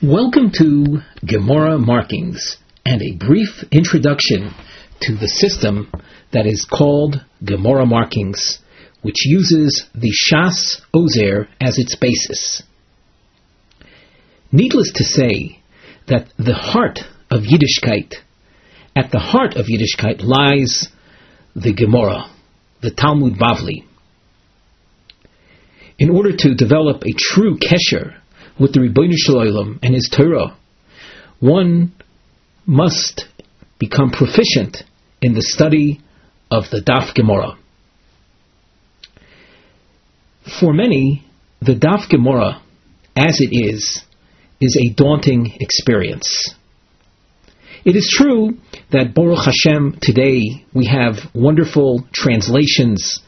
Welcome to Gemara Markings and a brief introduction to the system that is called Gemara Markings, which uses the Shas Ozer as its basis. Needless to say that the heart of Yiddishkeit, at the heart of Yiddishkeit lies the Gemara, the Talmud Bavli. In order to develop a true kesher with the Shel Olam and his Torah, one must become proficient in the study of the Daf Gemara. For many, the Daf Gemara, as it is, is a daunting experience. It is true that Baruch Hashem today we have wonderful translations,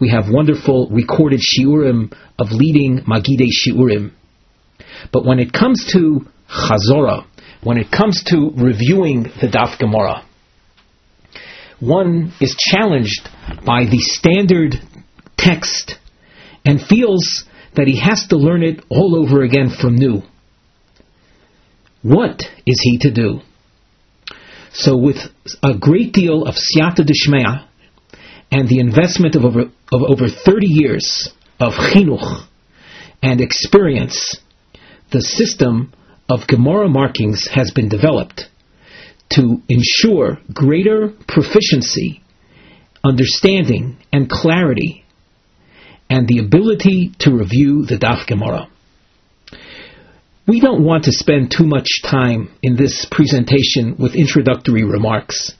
we have wonderful recorded shiurim of leading Magidei shiurim. But when it comes to Chazorah, when it comes to reviewing the Daf Gemara, one is challenged by the standard text and feels that he has to learn it all over again from new. What is he to do? So, with a great deal of siyata deshmea and the investment of over, of over 30 years of chinuch and experience, the system of Gemara markings has been developed to ensure greater proficiency, understanding, and clarity, and the ability to review the Daf Gemara. We don't want to spend too much time in this presentation with introductory remarks.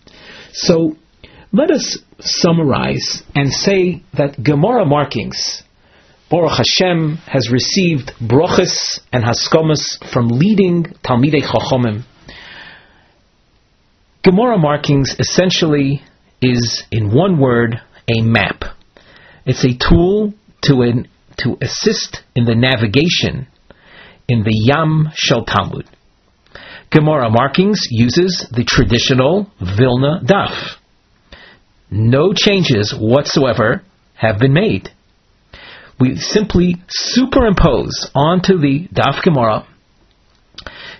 So let us summarize and say that Gemara markings Baruch Hashem has received brochus and haskomas from leading Talmidei Chachomim. Gemara markings essentially is, in one word, a map. It's a tool to, an, to assist in the navigation in the Yam Shel Talmud. Gemara markings uses the traditional Vilna daf. No changes whatsoever have been made we simply superimpose onto the Daf Gemara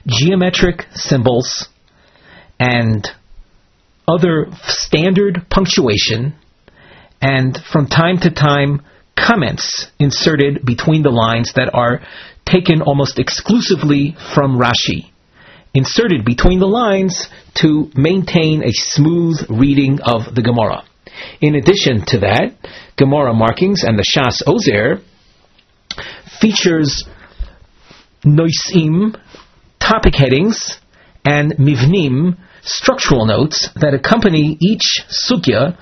geometric symbols and other standard punctuation, and from time to time, comments inserted between the lines that are taken almost exclusively from Rashi, inserted between the lines to maintain a smooth reading of the Gemara. In addition to that, Gemara markings and the Shas Ozer features noisim, topic headings, and mivnim, structural notes that accompany each sugya,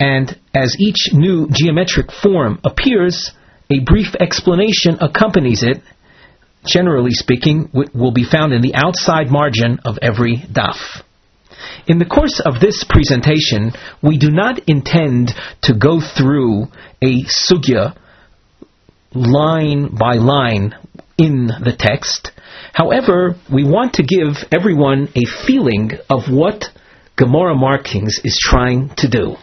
and as each new geometric form appears, a brief explanation accompanies it. Generally speaking, will be found in the outside margin of every daf. In the course of this presentation, we do not intend to go through a sugya line by line in the text. However, we want to give everyone a feeling of what Gemara Markings is trying to do.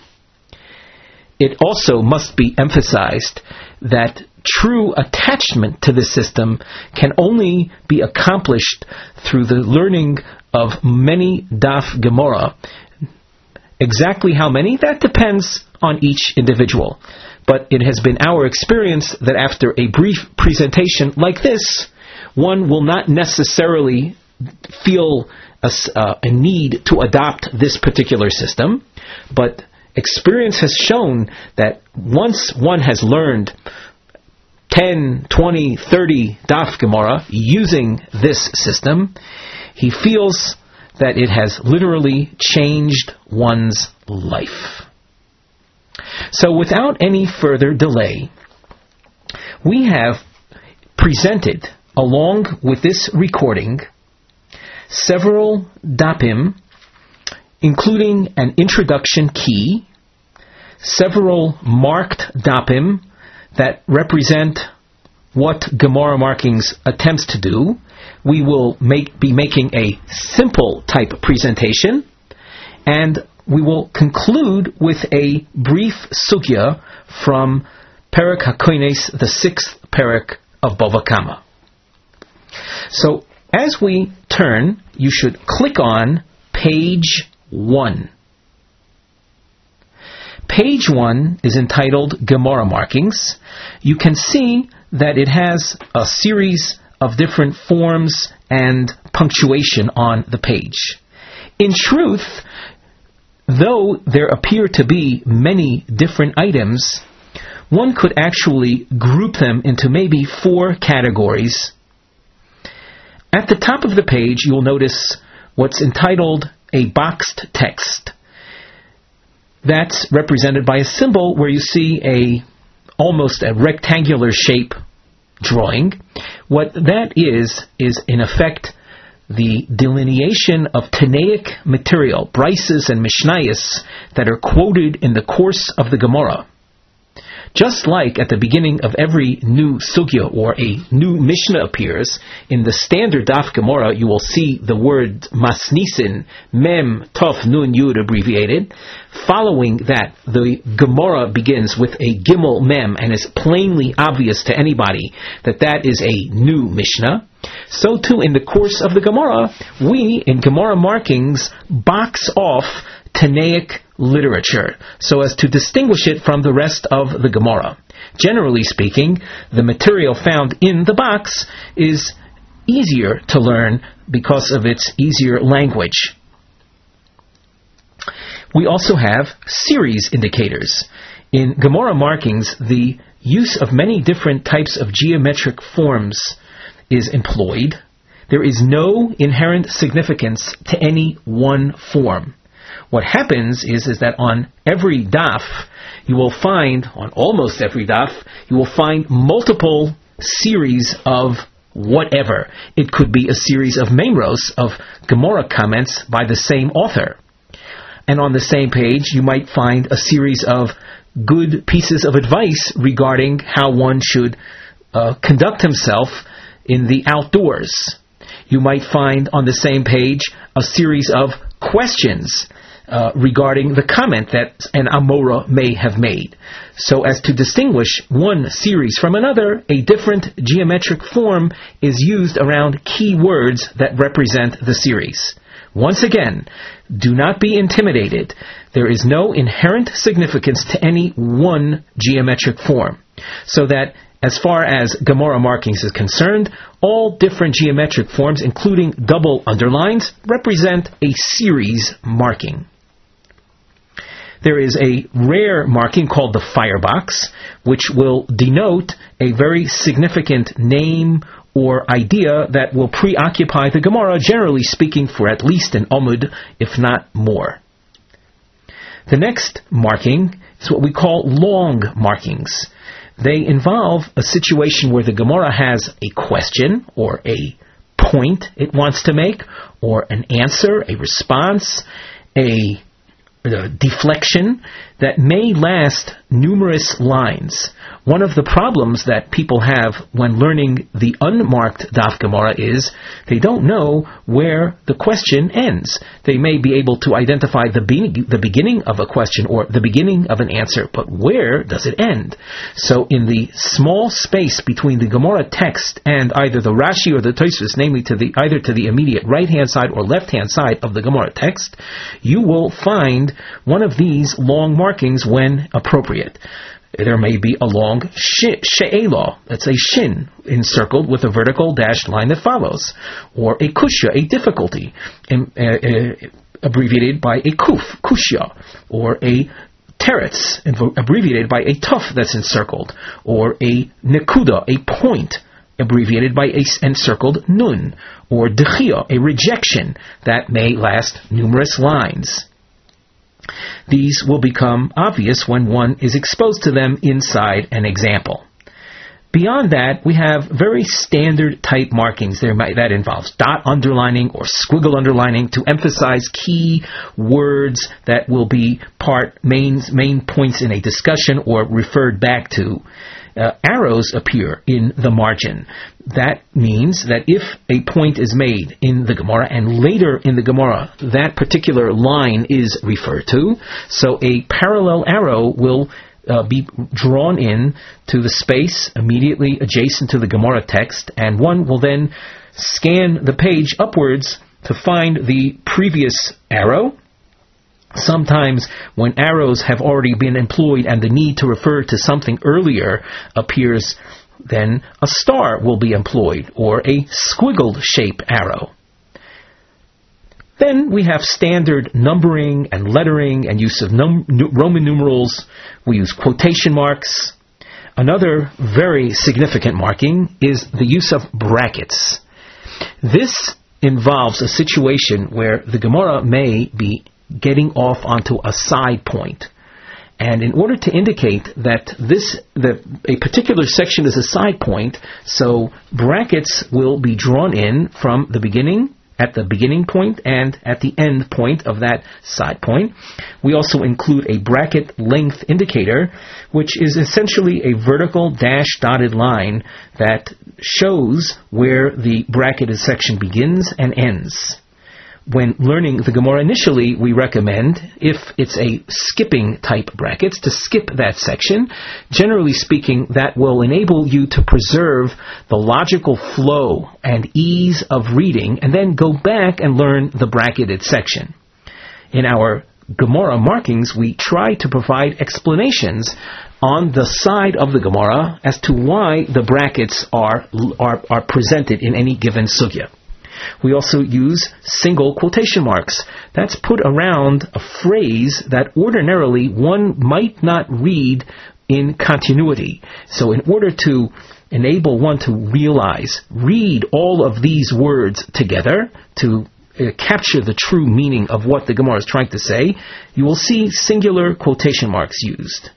It also must be emphasized that true attachment to the system can only be accomplished through the learning of many daf Gemara. Exactly how many? That depends on each individual. But it has been our experience that after a brief presentation like this, one will not necessarily feel a, uh, a need to adopt this particular system, but experience has shown that once one has learned 10, 20, 30 daf Gemara using this system, he feels that it has literally changed one's life. So, without any further delay, we have presented, along with this recording, several dapim, including an introduction key, several marked dapim that represent what Gemara markings attempts to do. We will make, be making a simple type presentation, and we will conclude with a brief sugya from Perak HaKoines, the sixth Perak of Bava Kama. So, As we turn, you should click on page 1. Page 1 is entitled Gemara Markings. You can see that it has a series of different forms and punctuation on the page. In truth, though there appear to be many different items, one could actually group them into maybe four categories. At the top of the page, you'll notice what's entitled a boxed text. That's represented by a symbol where you see a almost a rectangular shape drawing. What that is is in effect the delineation of Tanaic material, brises and mishnayos that are quoted in the course of the Gemara. Just like at the beginning of every new sugya or a new Mishnah appears, in the standard Daf Gemara you will see the word Masnisin, Mem, Tov, Nun, Yud abbreviated. Following that, the Gemara begins with a Gimel Mem and is plainly obvious to anybody that that is a new Mishnah. So too in the course of the Gemara, we in Gemara markings box off Tanaic literature so as to distinguish it from the rest of the Gemara. Generally speaking, the material found in the box is easier to learn because of its easier language. We also have series indicators. In Gemara markings, the use of many different types of geometric forms is employed. There is no inherent significance to any one form. What happens is, is that on every daf, you will find, on almost every daf, you will find multiple series of whatever. It could be a series of memros, of Gemara comments by the same author. And on the same page, you might find a series of good pieces of advice regarding how one should uh, conduct himself in the outdoors. You might find on the same page a series of questions uh, regarding the comment that an Amora may have made. So as to distinguish one series from another, a different geometric form is used around key words that represent the series. Once again, do not be intimidated. There is no inherent significance to any one geometric form. So that as far as Gemara markings is concerned, all different geometric forms, including double underlines, represent a series marking. There is a rare marking called the firebox, which will denote a very significant name or idea that will preoccupy the Gemara, generally speaking, for at least an Omud, if not more. The next marking is what we call long markings. They involve a situation where the Gemara has a question or a point it wants to make, or an answer, a response, a Uh, deflection that may last numerous lines. One of the problems that people have when learning the unmarked Daf Gemara is they don't know where the question ends. They may be able to identify the, be- the beginning of a question or the beginning of an answer, but where does it end? So in the small space between the Gemara text and either the Rashi or the Tosfos, namely to the either to the immediate right hand side or left hand side of the Gemara text, you will find one of these long markings when appropriate. There may be a long she'ela, that's a shin, encircled with a vertical dashed line that follows, or a kushya, a difficulty, in, uh, uh, abbreviated by a kuf, kushya, or a teretz, abbreviated by a tuf that's encircled, or a nekuda, a point, abbreviated by a encircled nun, or dechia, a rejection that may last numerous lines. These will become obvious when one is exposed to them inside an example. Beyond that, we have very standard type markings there that involves dot underlining or squiggle underlining to emphasize key words that will be part main main points in a discussion or referred back to uh, arrows appear in the margin. That means that if a point is made in the Gemara and later in the Gemara that particular line is referred to, so a parallel arrow will uh, be drawn in to the space immediately adjacent to the Gemara text, and one will then scan the page upwards to find the previous arrow. Sometimes, when arrows have already been employed and the need to refer to something earlier appears, then a star will be employed or a squiggled shape arrow. Then we have standard numbering and lettering and use of num- Roman numerals. We use quotation marks. Another very significant marking is the use of brackets. This involves a situation where the Gemara may be getting off onto a side point. And in order to indicate that this a particular section is a side point, so brackets will be drawn in from the beginning at the beginning point and at the end point of that side point. We also include a bracket length indicator, which is essentially a vertical dash dotted line that shows where the bracketed section begins and ends when learning the Gemara initially, we recommend, if it's a skipping type brackets, to skip that section. Generally speaking, that will enable you to preserve the logical flow and ease of reading, and then go back and learn the bracketed section. In our Gemara markings, we try to provide explanations on the side of the Gemara as to why the brackets are, are, are presented in any given sugya. We also use single quotation marks. That's put around a phrase that ordinarily one might not read in continuity. So in order to enable one to realize, read all of these words together to uh, capture the true meaning of what the Gemara is trying to say, you will see singular quotation marks used.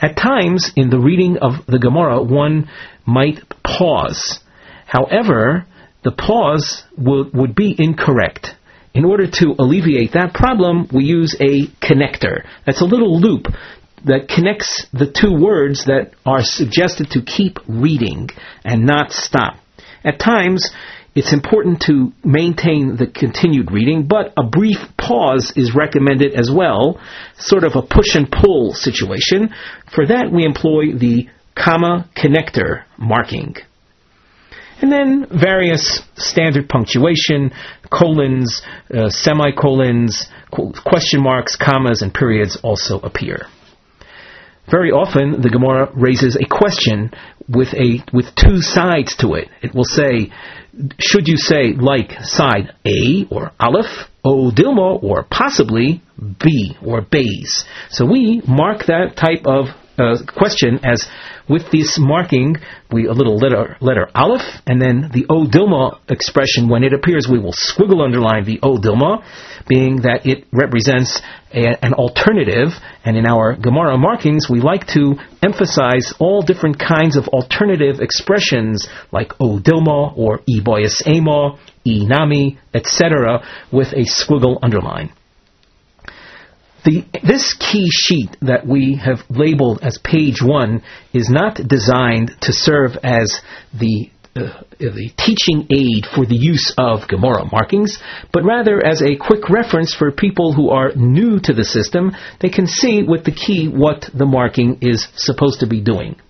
At times, in the reading of the Gemara, one might pause. However, the pause would, would be incorrect. In order to alleviate that problem, we use a connector. That's a little loop that connects the two words that are suggested to keep reading and not stop. At times, it's important to maintain the continued reading, but a brief pause is recommended as well, sort of a push and pull situation. For that, we employ the comma connector marking and then various standard punctuation, colons, uh, semicolons, question marks, commas, and periods also appear. Very often, the Gemara raises a question with a with two sides to it. It will say, should you say like side A or Aleph, O Dilma, or possibly B or Bays? So we mark that type of uh, question as with this marking, we a little letter letter aleph, and then the o dilma expression when it appears, we will squiggle underline the o dilma, being that it represents a, an alternative. And in our Gemara markings, we like to emphasize all different kinds of alternative expressions like o dilma or e boyas ema, e nami, etc., with a squiggle underline. The, this key sheet that we have labeled as page one is not designed to serve as the uh, the teaching aid for the use of Gemara markings, but rather as a quick reference for people who are new to the system. They can see with the key what the marking is supposed to be doing.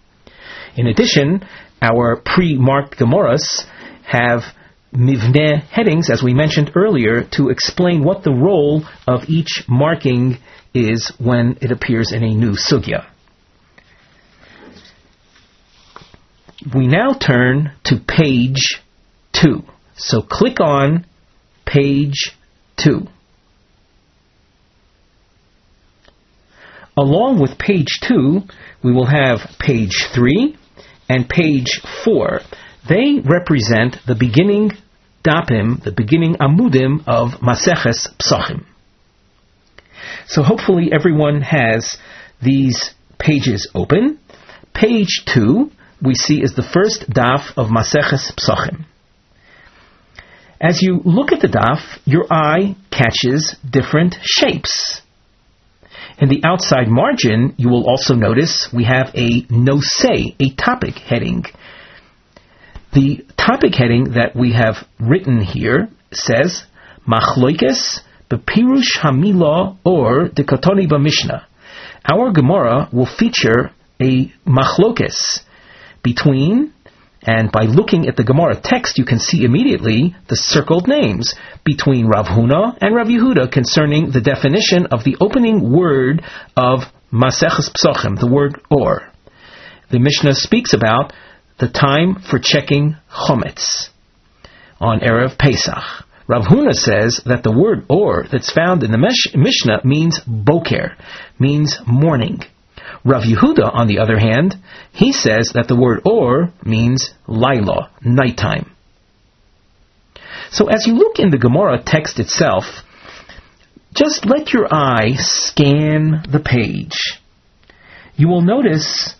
In addition, our pre-marked Gemaras have mivne headings, as we mentioned earlier, to explain what the role of each marking is when it appears in a new sugya. We now turn to page 2. So click on page 2. Along with page 2, we will have page 3 and page 4 they represent the beginning dapim, the beginning amudim of Maseches Psachim. So hopefully everyone has these pages open. Page 2 we see is the first daf of Maseches Psachim. As you look at the daf, your eye catches different shapes. In the outside margin, you will also notice we have a no say, a topic heading. The topic heading that we have written here says Machloikes bepirush hamila or dekatoni b'mishnah. our Gemara will feature a machlokes between and by looking at the Gemara text, you can see immediately the circled names between Rav Huna and Rav Yehuda concerning the definition of the opening word of Maseches Psochim, the word or. The Mishnah speaks about the time for checking chometz on Erev Pesach. Rav Huna says that the word or that's found in the Mishnah means boker, means morning. Rav Yehuda, on the other hand, he says that the word or means laila, nighttime. So as you look in the Gemara text itself, just let your eye scan the page. You will notice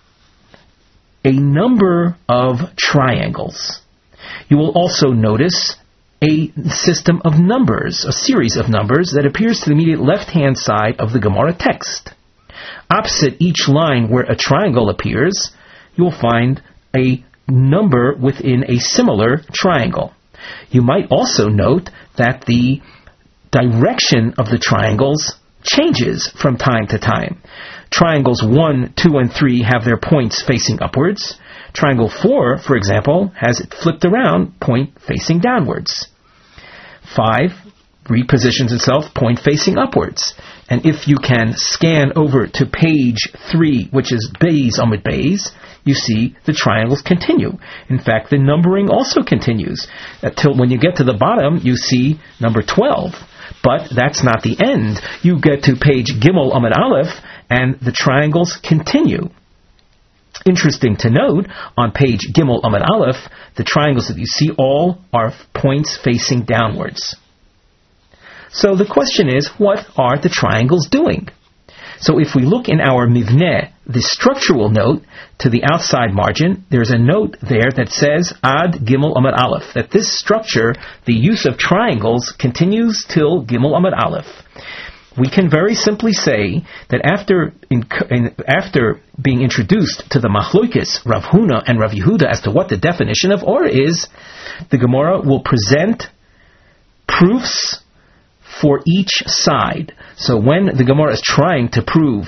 a number of triangles. You will also notice a system of numbers, a series of numbers that appears to the immediate left-hand side of the Gemara text. Opposite each line where a triangle appears, you will find a number within a similar triangle. You might also note that the direction of the triangles changes from time to time. Triangles 1, 2, and 3 have their points facing upwards. Triangle 4, for example, has it flipped around, point facing downwards. 5 repositions itself, point facing upwards. And if you can scan over to page 3, which is Bays Amid Bays, you see the triangles continue. In fact, the numbering also continues. Until when you get to the bottom, you see number 12. But that's not the end. You get to page Gimel Amid Aleph, and the triangles continue. Interesting to note, on page Gimel Amid Aleph, the triangles that you see all are points facing downwards. So the question is, what are the triangles doing? So if we look in our mivneh, the structural note to the outside margin, there's a note there that says ad gimel amad aleph, that this structure, the use of triangles, continues till gimel amad aleph. We can very simply say that after in, in, after being introduced to the machloikis Rav Huna and Rav Yehuda as to what the definition of or is, the Gemara will present proofs for each side. So when the Gemara is trying to prove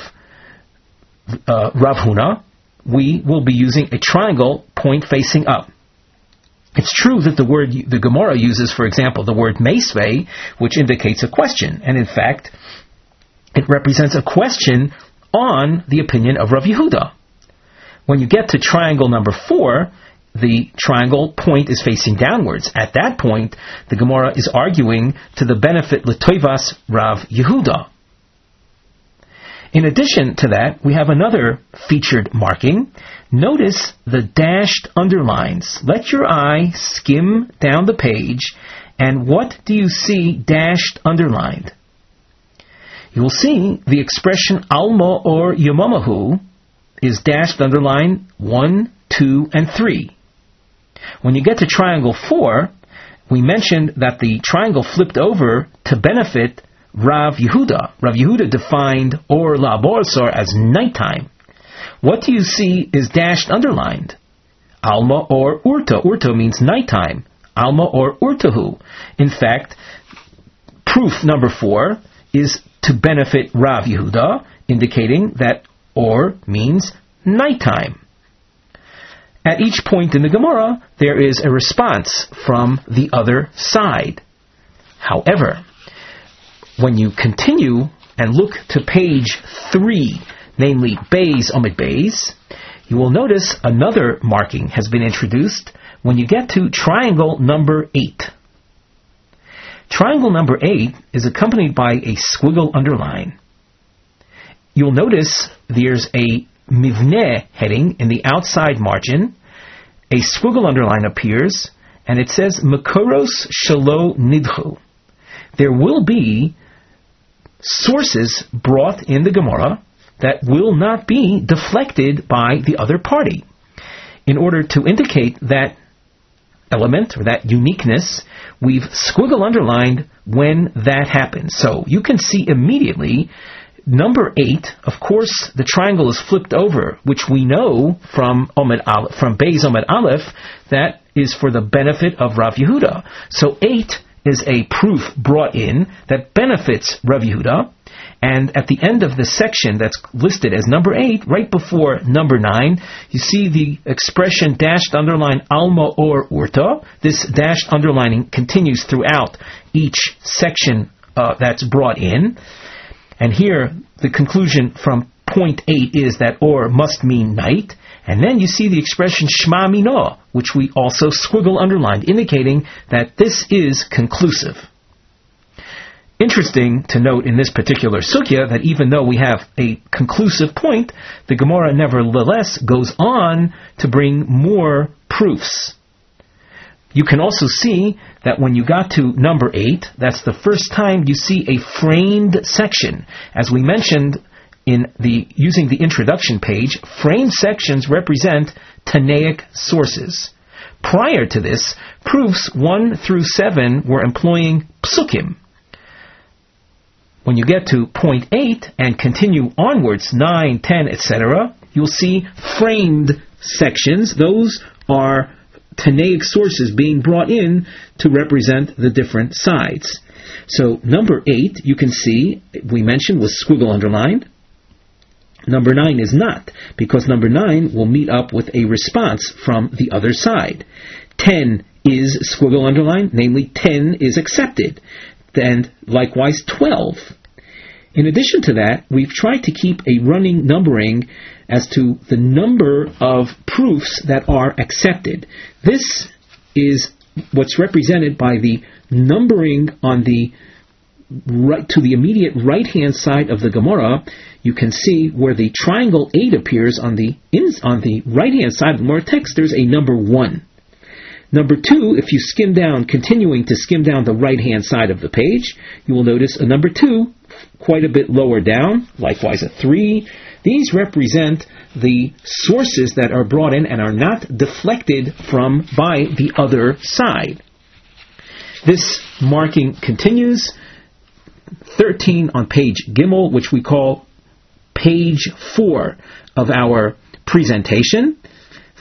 uh, Rav Huna, we will be using a triangle point facing up. It's true that the word the Gemara uses, for example, the word mesve, which indicates a question, and in fact, it represents a question on the opinion of Rav Yehuda. When you get to triangle number four, the triangle point is facing downwards. At that point, the Gemara is arguing to the benefit Letoivas Rav Yehuda. In addition to that, we have another featured marking. Notice the dashed underlines. Let your eye skim down the page, and what do you see dashed underlined? You will see the expression Alma or Yamamahu is dashed underline 1, 2, and 3. When you get to triangle 4, we mentioned that the triangle flipped over to benefit Rav Yehuda. Rav Yehuda defined Or La Borsor as nighttime. What do you see is dashed underlined? Alma or Urta. Urta means nighttime. Alma or Urtahu. In fact, proof number four is to benefit Rav Yehuda, indicating that Or means nighttime. At each point in the Gemara, there is a response from the other side. However, when you continue and look to page 3, namely Bays Omid Bays, you will notice another marking has been introduced when you get to triangle number 8. Triangle number 8 is accompanied by a squiggle underline. You'll notice there's a Mivne heading in the outside margin, a squiggle underline appears, and it says Makoros Shalo Nidhu. There will be sources brought in the Gemara that will not be deflected by the other party. In order to indicate that element or that uniqueness, we've squiggle underlined when that happens. So you can see immediately Number eight, of course, the triangle is flipped over, which we know from Omed Aleph, from Omed Aleph, that is for the benefit of Rav Yehuda. So eight is a proof brought in that benefits Rav Yehuda, And at the end of the section that's listed as number 8, right before number 9, you see the expression dashed underline alma or urta. This dashed underlining continues throughout each section uh, that's brought in. And here, the conclusion from point 8 is that or must mean night. And then you see the expression Shema Mino, which we also squiggle underlined, indicating that this is conclusive. Interesting to note in this particular sugya that even though we have a conclusive point, the Gemara nevertheless goes on to bring more proofs. You can also see that when you got to number 8, that's the first time you see a framed section. As we mentioned in the using the introduction page, framed sections represent Tanaic sources. Prior to this, proofs 1 through 7 were employing psukim. When you get to point 8 and continue onwards, 9, 10, etc., you'll see framed sections. Those are Tanaic sources being brought in to represent the different sides. So number 8, you can see, we mentioned was squiggle underlined. Number 9 is not, because number 9 will meet up with a response from the other side. 10 is squiggle underlined, namely 10 is accepted. And likewise 12. In addition to that, we've tried to keep a running numbering as to the number of proofs that are accepted. This is what's represented by the numbering on the right to the immediate right hand side of the Gemara you can see where the triangle 8 appears on the in, on the right hand side of the more text, there's a number 1. Number 2, if you skim down, continuing to skim down the right hand side of the page, you will notice a number 2 quite a bit lower down, likewise a 3. These represent the sources that are brought in and are not deflected from by the other side. This marking continues. 13 on page Gimel, which we call page 4 of our presentation.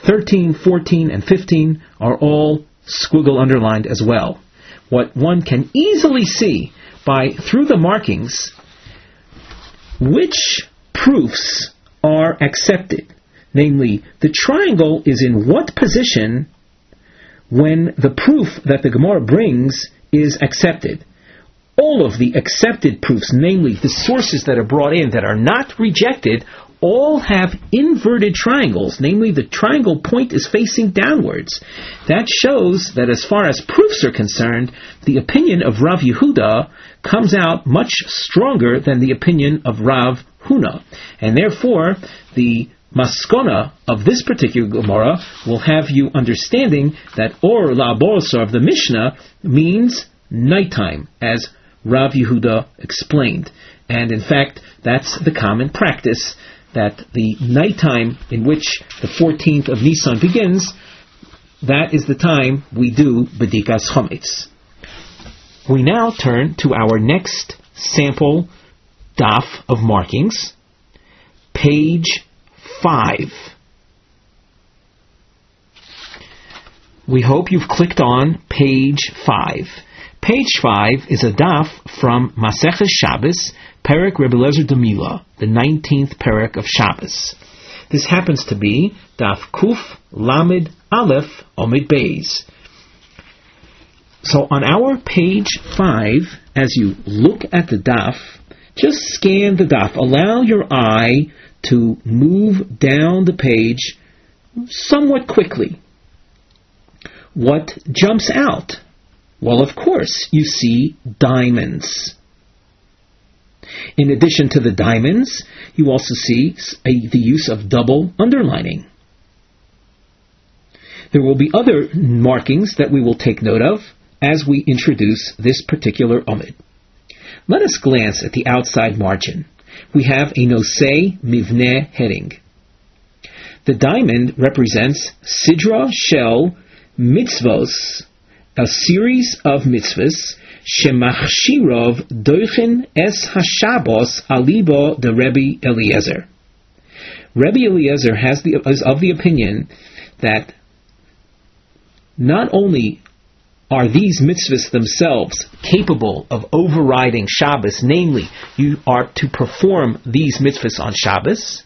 13, 14, and 15 are all squiggle underlined as well. What one can easily see by through the markings which proofs are accepted. Namely, the triangle is in what position when the proof that the Gemara brings is accepted all of the accepted proofs, namely the sources that are brought in that are not rejected, all have inverted triangles, namely the triangle point is facing downwards. That shows that as far as proofs are concerned, the opinion of Rav Yehuda comes out much stronger than the opinion of Rav Huna. And therefore, the maskona of this particular Gemara will have you understanding that or la borsa of the Mishnah means nighttime, as Rav Yehuda explained. And in fact, that's the common practice that the nighttime in which the 14th of Nisan begins, that is the time we do Bedikas Chometz. We now turn to our next sample daf of markings, page 5. We hope you've clicked on page 5. Page 5 is a daf from Maseches Shabbos, Perek Rebbe Eliezer Demila, the 19th Perek of Shabbos. This happens to be daf Kuf Lamed Aleph Omid Beis. So on our page 5, as you look at the daf, just scan the daf. Allow your eye to move down the page somewhat quickly. What jumps out? Well, of course, you see diamonds. In addition to the diamonds, you also see a, the use of double underlining. There will be other markings that we will take note of as we introduce this particular omid. Let us glance at the outside margin. We have a nosei mivne heading. The diamond represents sidra shel mitzvos a series of mitzvahs shemachshirov doichin es hashabos alibo de Rebbe Eliezer. Rebbe Eliezer has the, is of the opinion that not only are these mitzvahs themselves capable of overriding Shabbos. Namely, you are to perform these mitzvahs on Shabbos,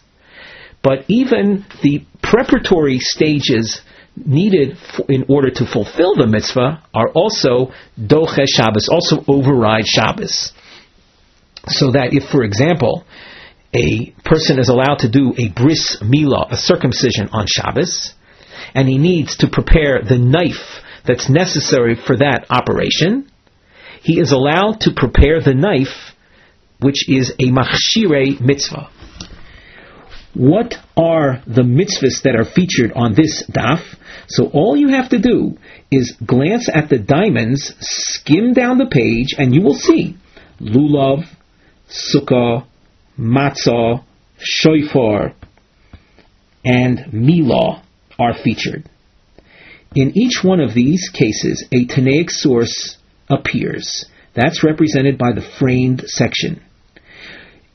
but even the preparatory stages needed in order to fulfill the mitzvah are also doche Shabbos, also override Shabbos. So that if, for example, a person is allowed to do a bris milah, a circumcision on Shabbos, and he needs to prepare the knife that's necessary for that operation, he is allowed to prepare the knife, which is a machshire mitzvah. What are the mitzvahs that are featured on this daf? So all you have to do is glance at the diamonds, skim down the page, and you will see lulav, sukkah, matzah, shofar, and milah are featured. In each one of these cases, a Tanaic source appears. That's represented by the framed section.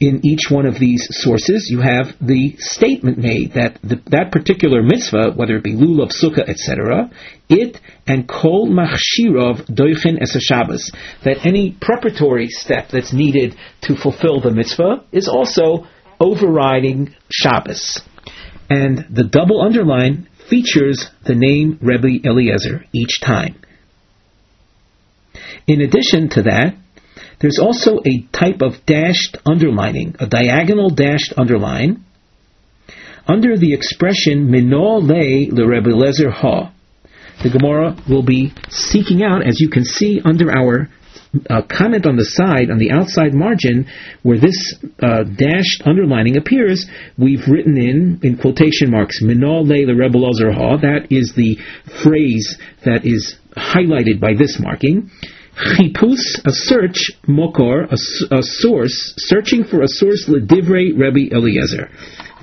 In each one of these sources, you have the statement made that the, that particular mitzvah, whether it be lulav, sukkah, etc., it and kol machshirov doichin es Shabbos, that any preparatory step that's needed to fulfill the mitzvah is also overriding Shabbos. And the double underline features the name Rebbe Eliezer each time. In addition to that, there's also a type of dashed underlining, a diagonal dashed underline, under the expression Minol Le Rebbe Eliezer Ha. The Gemara will be seeking out, as you can see under our uh, comment on the side, on the outside margin, where this uh, dashed underlining appears, we've written in, in quotation marks, Minol le the rebel ha, that is the phrase that is highlighted by this marking. Chipus, a search, mokor, a, a source, searching for a source, ledivre Rebbe Eliezer,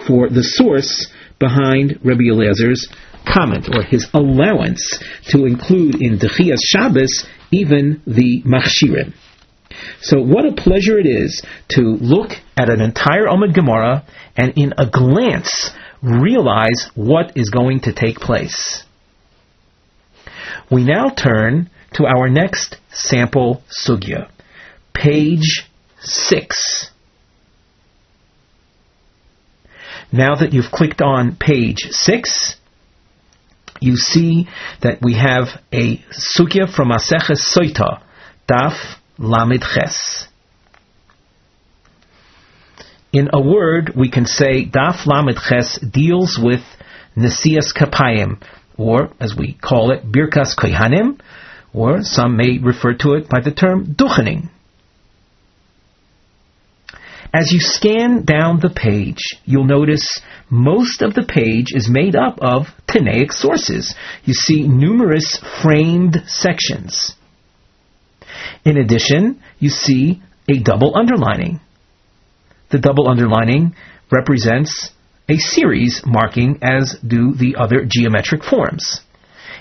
for the source behind Rebbe Eliezer's comment or his allowance to include in Dechias Shabbos even the Machshirim. So what a pleasure it is to look at an entire Omid Gemara and in a glance realize what is going to take place. We now turn to our next sample sugya, page 6. Now that you've clicked on page 6, you see that we have a sugya from Maseches Soita, Daf Lamid Ches. In a word, we can say Daf Lamid Ches deals with Nesias Kapayim, or as we call it, Birkas Kohanim, or some may refer to it by the term Duchening. As you scan down the page, you'll notice most of the page is made up of Tanaic sources. You see numerous framed sections. In addition, you see a double underlining. The double underlining represents a series marking as do the other geometric forms.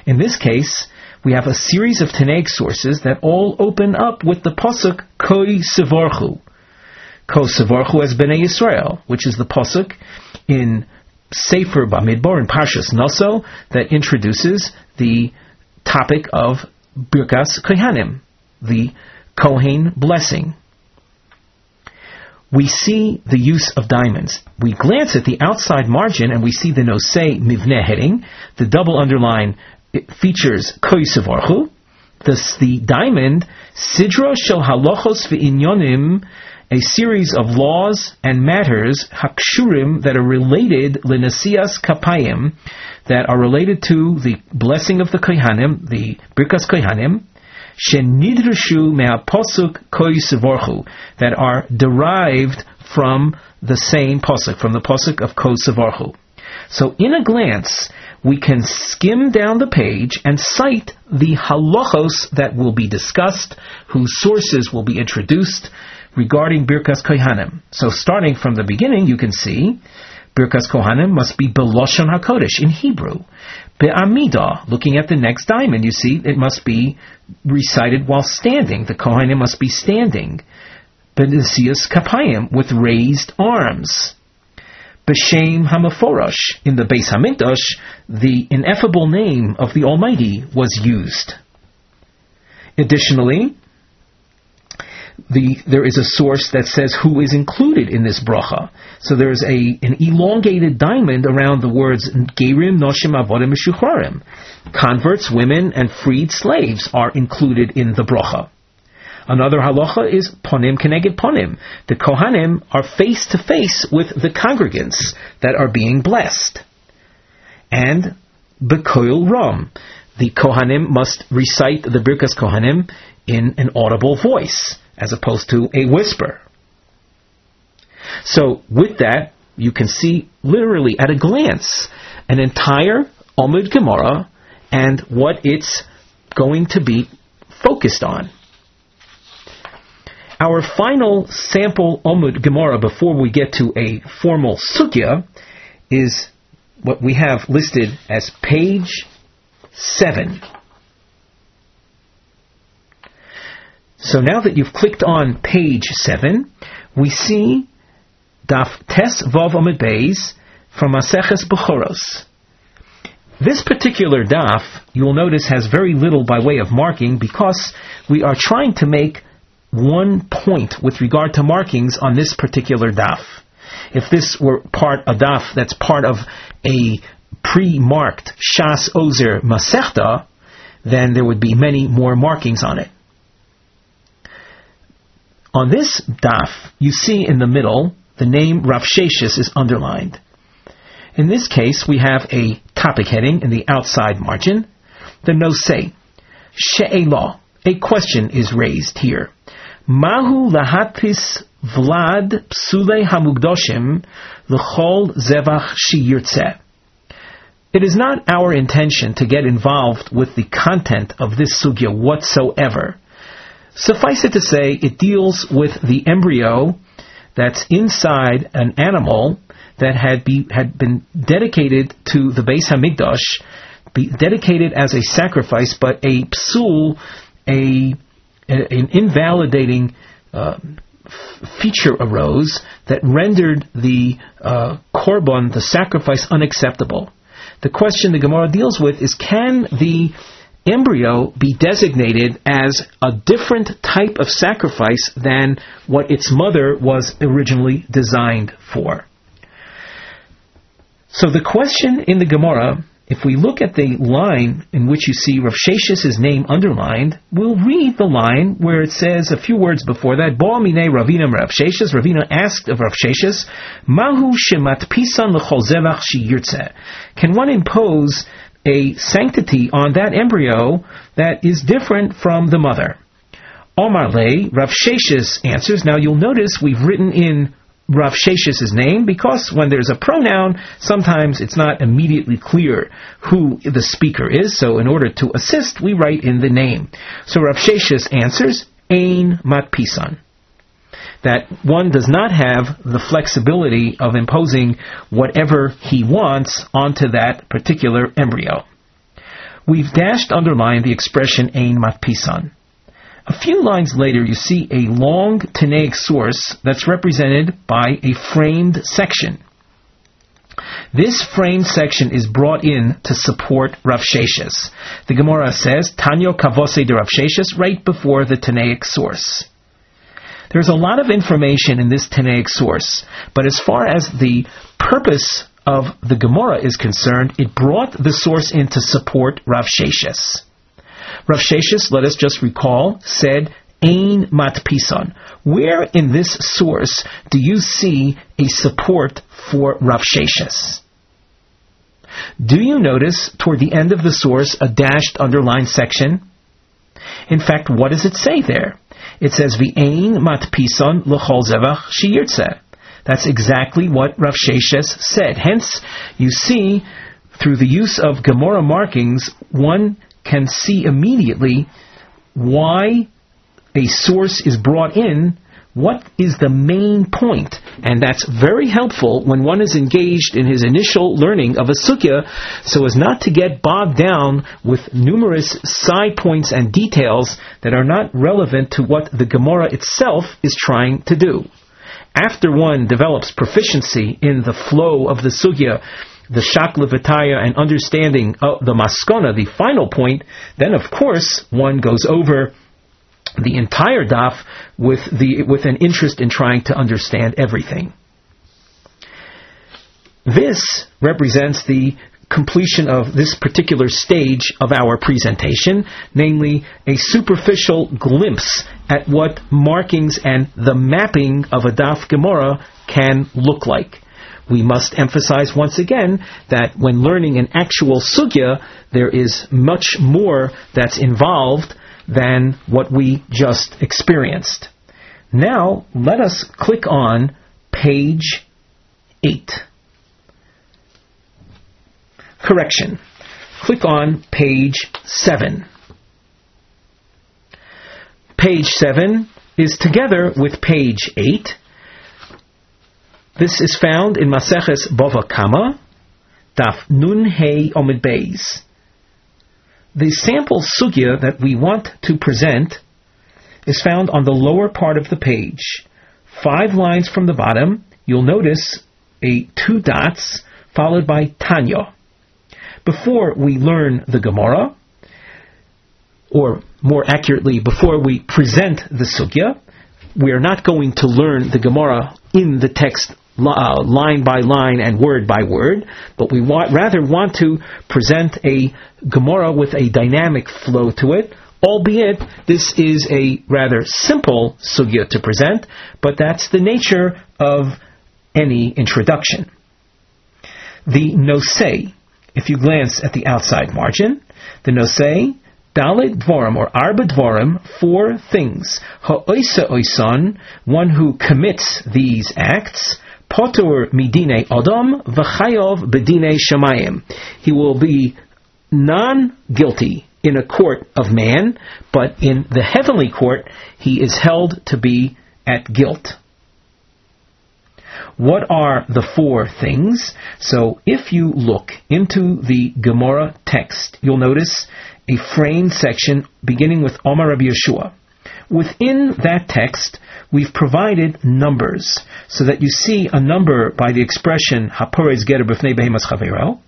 In this case, we have a series of Tanaic sources that all open up with the pasuk Koi Sivarchu, Kosavarchu as Bnei Yisrael, which is the pasuk in Sefer Bamidbar in Parshas Noso that introduces the topic of Birkas Kohanim, the Kohen blessing. We see the use of diamonds. We glance at the outside margin and we see the Nosei Mivne heading. The double underline features Koisavarchu. The, the diamond, Sidra Shel Halachos Ve'inyonim a series of laws and matters hakshurim that are related linasias kapayim that are related to the blessing of the kohanim, the birkas kohanim, shenidrashu me'aposuk koysevorchu that are derived from the same posuk, from the posuk of koysevorchu. So in a glance, we can skim down the page and cite the halachos that will be discussed, whose sources will be introduced, regarding Birkas Kohanim. So starting from the beginning, you can see Birkas Kohanim must be Beloshon HaKodesh in Hebrew. Be'amida, looking at the next diamond, you see it must be recited while standing. The Kohanim must be standing. Benisius Kapayim, with raised arms. B'Shem Hamaforosh, in the Beis Hamikdash, the ineffable name of the Almighty was used. Additionally, the, there is a source that says who is included in this bracha. So there's a an elongated diamond around the words Gerim, Noshim, Avodim. Converts, women, and freed slaves are included in the bracha. Another halacha is ponim keneged ponim. The kohanim are face to face with the congregants that are being blessed. And bekoil ram. The kohanim must recite the birkas kohanim in an audible voice as opposed to a whisper. So with that, you can see literally at a glance an entire Omid Gemara and what it's going to be focused on. Our final sample Omud Gemara before we get to a formal sugya is what we have listed as page 7. So now that you've clicked on page 7, we see Daf Tes Vav Amid Beis from Maseches Bechoros. This particular daf, you will notice, has very little by way of marking because we are trying to make one point with regard to markings on this particular daf. If this were part a daf that's part of a pre-marked Shas Ozer Masechta, then there would be many more markings on it. On this daf, you see in the middle the name Rav Sheshis is underlined. In this case, we have a topic heading in the outside margin. The notes say, She'elah, a question is raised here. Mahu lahatis vlad hamugdoshim l'chol zevach. It is not our intention to get involved with the content of this sugya whatsoever. Suffice it to say, it deals with the embryo that's inside an animal that had be had been dedicated to the Beis Hamikdash, be dedicated as a sacrifice, but a psul, a, an invalidating uh, feature arose that rendered the uh, korban, the sacrifice, unacceptable. The question the Gemara deals with is: Can the embryo be designated as a different type of sacrifice than what its mother was originally designed for. So the question in the Gemara, if we look at the line in which you see Rav Sheshis' name underlined, we'll read the line where it says a few words before that, Bo mine Ravina Rav Sheshis, Ravina asked of Rav Sheshis, Mahu shemat pisan l'chol zevach Can one impose a sanctity on that embryo that is different from the mother. Omar Le, Rav Sheshis answers. Now you'll notice we've written in Rav Sheshis' name because when there's a pronoun, sometimes it's not immediately clear who the speaker is. So in order to assist, we write in the name. So Rav Sheshis answers, Ein Mat Pisan that one does not have the flexibility of imposing whatever he wants onto that particular embryo. We've dashed underlined the expression ein matpisan. A few lines later, you see a long Tanaic source that's represented by a framed section. This framed section is brought in to support Rav Sheshis. The Gemara says, Tanyo Kavose de Rav Sheshis, right before the Tanaic source. There's a lot of information in this Tanaic source, but as far as the purpose of the Gemara is concerned, it brought the source in to support Rav Sheshis. Rav Sheshis, let us just recall, said, Ein mat pisan. Where in this source do you see a support for Rav Sheshis? Do you notice toward the end of the source a dashed underlined section? In fact, what does it say there? It says v'ein matpison l'chol zevach shiyirtzeh. That's exactly what Rav Sheshis said. Hence, you see, through the use of Gemara markings, one can see immediately why a source is brought in what is the main point? And that's very helpful when one is engaged in his initial learning of a sugya so as not to get bogged down with numerous side points and details that are not relevant to what the Gemara itself is trying to do. After one develops proficiency in the flow of the sugya, the shakla and understanding of the maskona, the final point, then of course one goes over the entire daf with the with an interest in trying to understand everything. This represents the completion of this particular stage of our presentation, namely a superficial glimpse at what markings and the mapping of a daf Gemara can look like. We must emphasize once again that when learning an actual sugya, there is much more that's involved than what we just experienced. Now, let us click on page 8. Correction. Click on page 7. Page 7 is together with page 8. This is found in Maseches Bava Kama, Daf Nun Hey Omid Beis. The sample sugya that we want to present is found on the lower part of the page. Five lines from the bottom, you'll notice a two dots followed by Tanya before we learn the Gemara, or more accurately, before we present the Sugya, we are not going to learn the Gemara in the text uh, line by line and word by word, but we want, rather want to present a Gemara with a dynamic flow to it, albeit this is a rather simple sugya to present, but that's the nature of any introduction. The nosei, if you glance at the outside margin, the nosei, Dalit Dvorim or Arba Dvorim, four things. Ha'oisa oison, one who commits these acts. Potur midine Adam, v'chayov bedine shemayim. He will be non-guilty in a court of man, but in the heavenly court he is held to be at guilt. What are the four things? So if you look into the Gemara text, you'll notice a framed section beginning with Omar Rabbi Yehoshua. Within that text, we've provided numbers so that you see a number by the expression Haporez Getter B'fnei Behemas Chavero,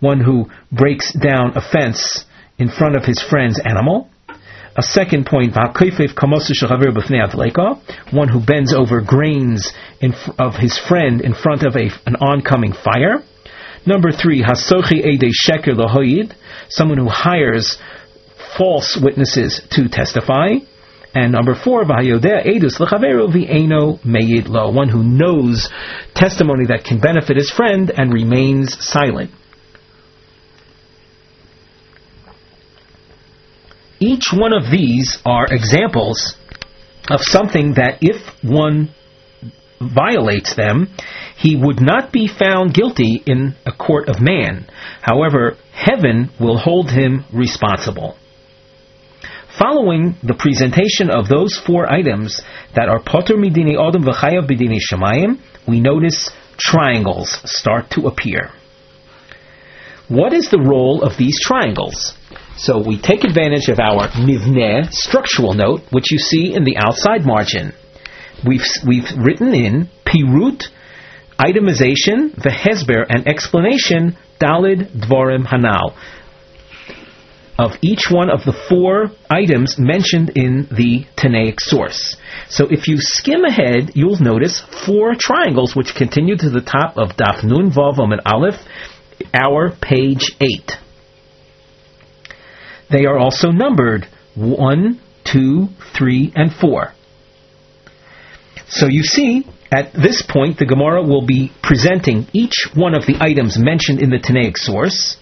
one who breaks down a fence in front of his friend's animal. A second point, one who bends over grains in, of his friend in front of a, an oncoming fire. Number three, hasochi ede sheker someone who hires false witnesses to testify. And number four, v'hayodeh edus lechaveru v'eno meyid lo, one who knows testimony that can benefit his friend and remains silent. Each one of these are examples of something that if one violates them, he would not be found guilty in a court of man. However, heaven will hold him responsible. Following the presentation of those four items that are potter midini odom v'chayav b'dini shemayim, we notice triangles start to appear. What is the role of these triangles? So we take advantage of our mivneh structural note, which you see in the outside margin. We've, we've written in pirut, itemization, vehesber, and explanation, dalid dvorim hanal, of each one of the four items mentioned in the Tanaic source. So if you skim ahead, you'll notice four triangles which continue to the top of Daf Nun Vav and Aleph, our page 8. They are also numbered 1, 2, 3, and 4. So you see, at this point, the Gemara will be presenting each one of the items mentioned in the Tanaic source.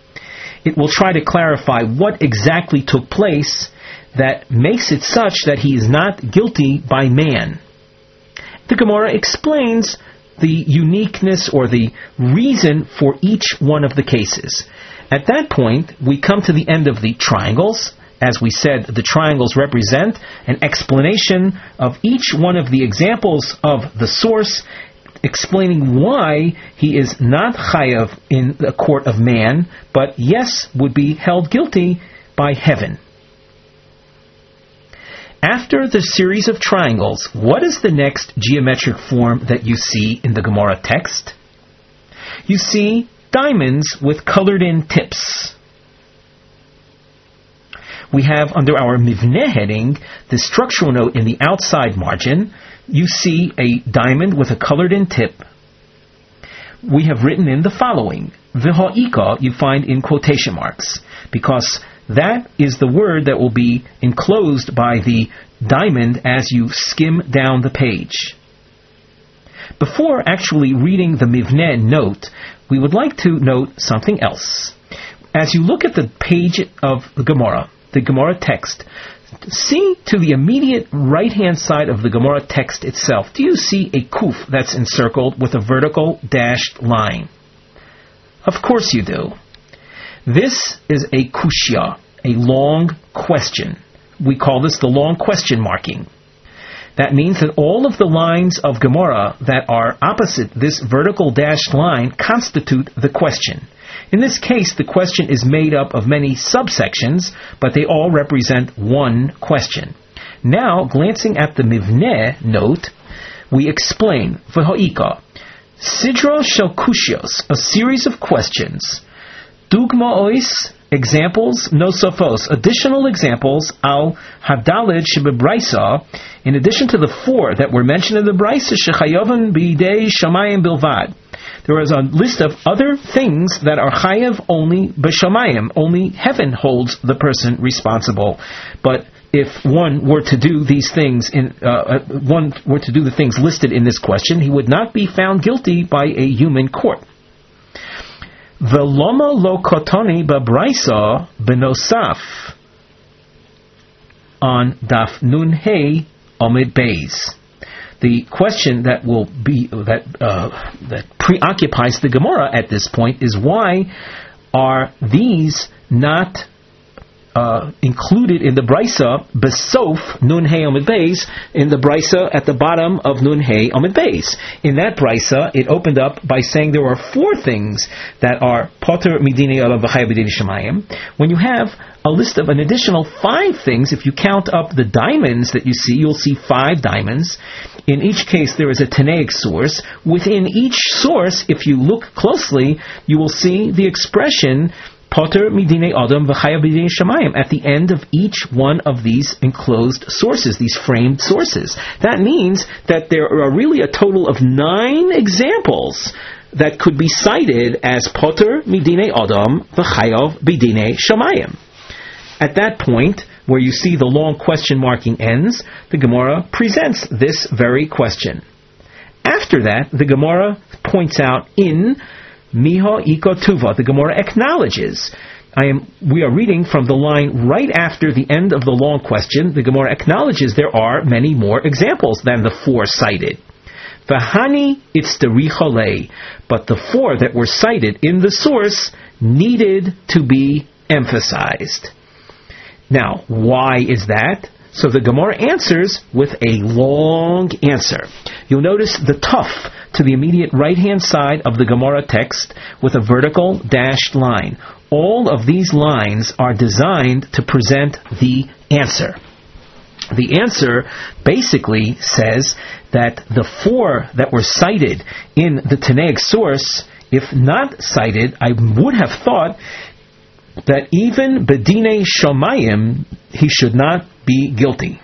It will try to clarify what exactly took place that makes it such that he is not guilty by man. The Gemara explains the uniqueness or the reason for each one of the cases. At that point, we come to the end of the triangles. As we said, the triangles represent an explanation of each one of the examples of the source, explaining why he is not chayav in the court of man, but yes, would be held guilty by heaven. After the series of triangles, what is the next geometric form that you see in the Gemara text? You see diamonds with colored in tips. we have under our Mivne heading the structural note in the outside margin. You see a diamond with a colored in tip. We have written in the following. V'ha'ika you find in quotation marks because that is the word that will be enclosed by the diamond as you skim down the page. Before actually reading the Mivne note, we would like to note something else. As you look at the page of the Gemara, the Gemara text, see to the immediate right hand side of the Gemara text itself, do you see a kuf that's encircled with a vertical dashed line? Of course you do. This is a kushya, a long question. We call this the long question marking. That means that all of the lines of Gemara that are opposite this vertical dashed line constitute the question. In this case, the question is made up of many subsections, but they all represent one question. Now, glancing at the Mivne note, we explain, V'ho'ika, Sidra shel kushios, a series of questions, dugmaois, examples, No nosofos, additional examples, al hadalid shebebraisa, in addition to the four that were mentioned in the brisa, shechayovan b'idei shamayim bilvad. There is a list of other things that are chayav only b'shamayim, only heaven holds the person responsible. But if one were to do these things in uh, uh one were to do the things listed in this question, he would not be found guilty by a human court. Veloma lo kotoni babraisa benosaf on daf nun hey omid beis. The question that will be that uh, that preoccupies the Gemara at this point is why are these not uh, included in the brisa besof nun hey amid beis in the brisa at the bottom of nun hey amid beis. In that brisa, it opened up by saying there are four things that are potter midini v'chayah shemayim. When you have a list of an additional five things, if you count up the diamonds that you see, you'll see five diamonds. In each case, there is a Tanaic source. Within each source, if you look closely, you will see the expression Potter midine adam v'chayav midine shemayim at the end of each one of these enclosed sources, these framed sources. That means that there are really a total of nine examples that could be cited as Potter midine adam v'chayav midine shemayim. At that point, where you see the long question marking ends, the Gemara presents this very question. After that, the Gemara points out in Miha Iko Tuva. The Gemara acknowledges. I am, we are reading from the line right after the end of the long question. The Gemara acknowledges there are many more examples than the four cited. Vahani itzterichale. But the four that were cited in the source needed to be emphasized. Now, why is that? So the Gemara answers with a long answer. You'll notice the tough to the immediate right hand side of the Gemara text with a vertical dashed line. All of these lines are designed to present the answer. The answer basically says that the four that were cited in the Tanaic source, if not cited, I would have thought that even Bedine Shomayim, he should not be guilty.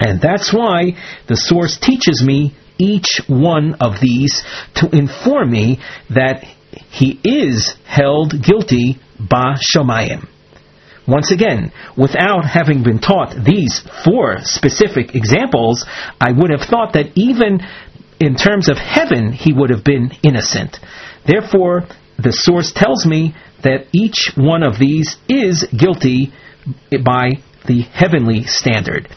And that's why the source teaches me each one of these to inform me that he is held guilty ba shomayim. Once again, without having been taught these four specific examples, I would have thought that even in terms of heaven, he would have been innocent. Therefore, the source tells me that each one of these is guilty by the heavenly standard.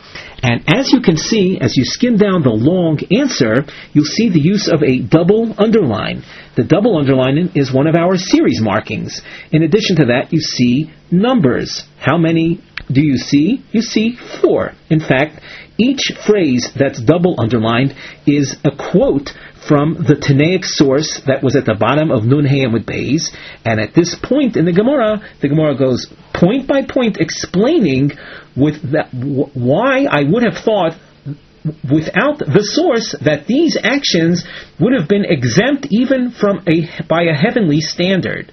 And as you can see, as you skim down the long answer, you'll see the use of a double underline. The double underline is one of our series markings. In addition to that, you see numbers. How many do you see? You see four. In fact, each phrase that's double underlined is a quote from the Tanaic source that was at the bottom of Nun with Bays. And at this point in the Gemara, the Gemara goes point by point explaining with that why I would have thought without the source that these actions would have been exempt even from a by a heavenly standard.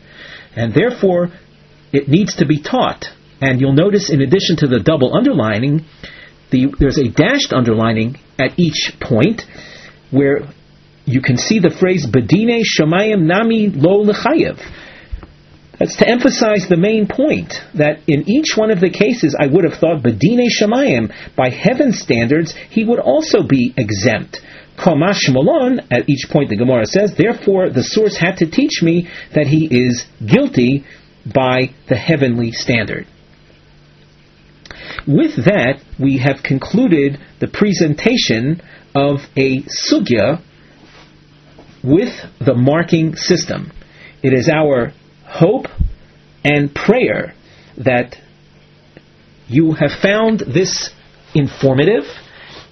And therefore it needs to be taught And you'll notice, in addition to the double underlining, the, there's a dashed underlining at each point where you can see the phrase Bedine Shamayim Nami Lo Lechayev. That's to emphasize the main point that in each one of the cases, I would have thought Bedine Shamayim, by heaven's standards, he would also be exempt. Kamash Malon, at each point the Gemara says, therefore the source had to teach me that he is guilty by the heavenly standard. With that, we have concluded the presentation of a sugya with the marking system. It is our hope and prayer that you have found this informative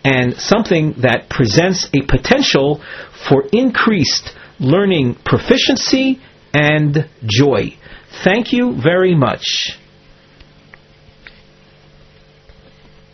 and something that presents a potential for increased learning proficiency and joy. Thank you very much.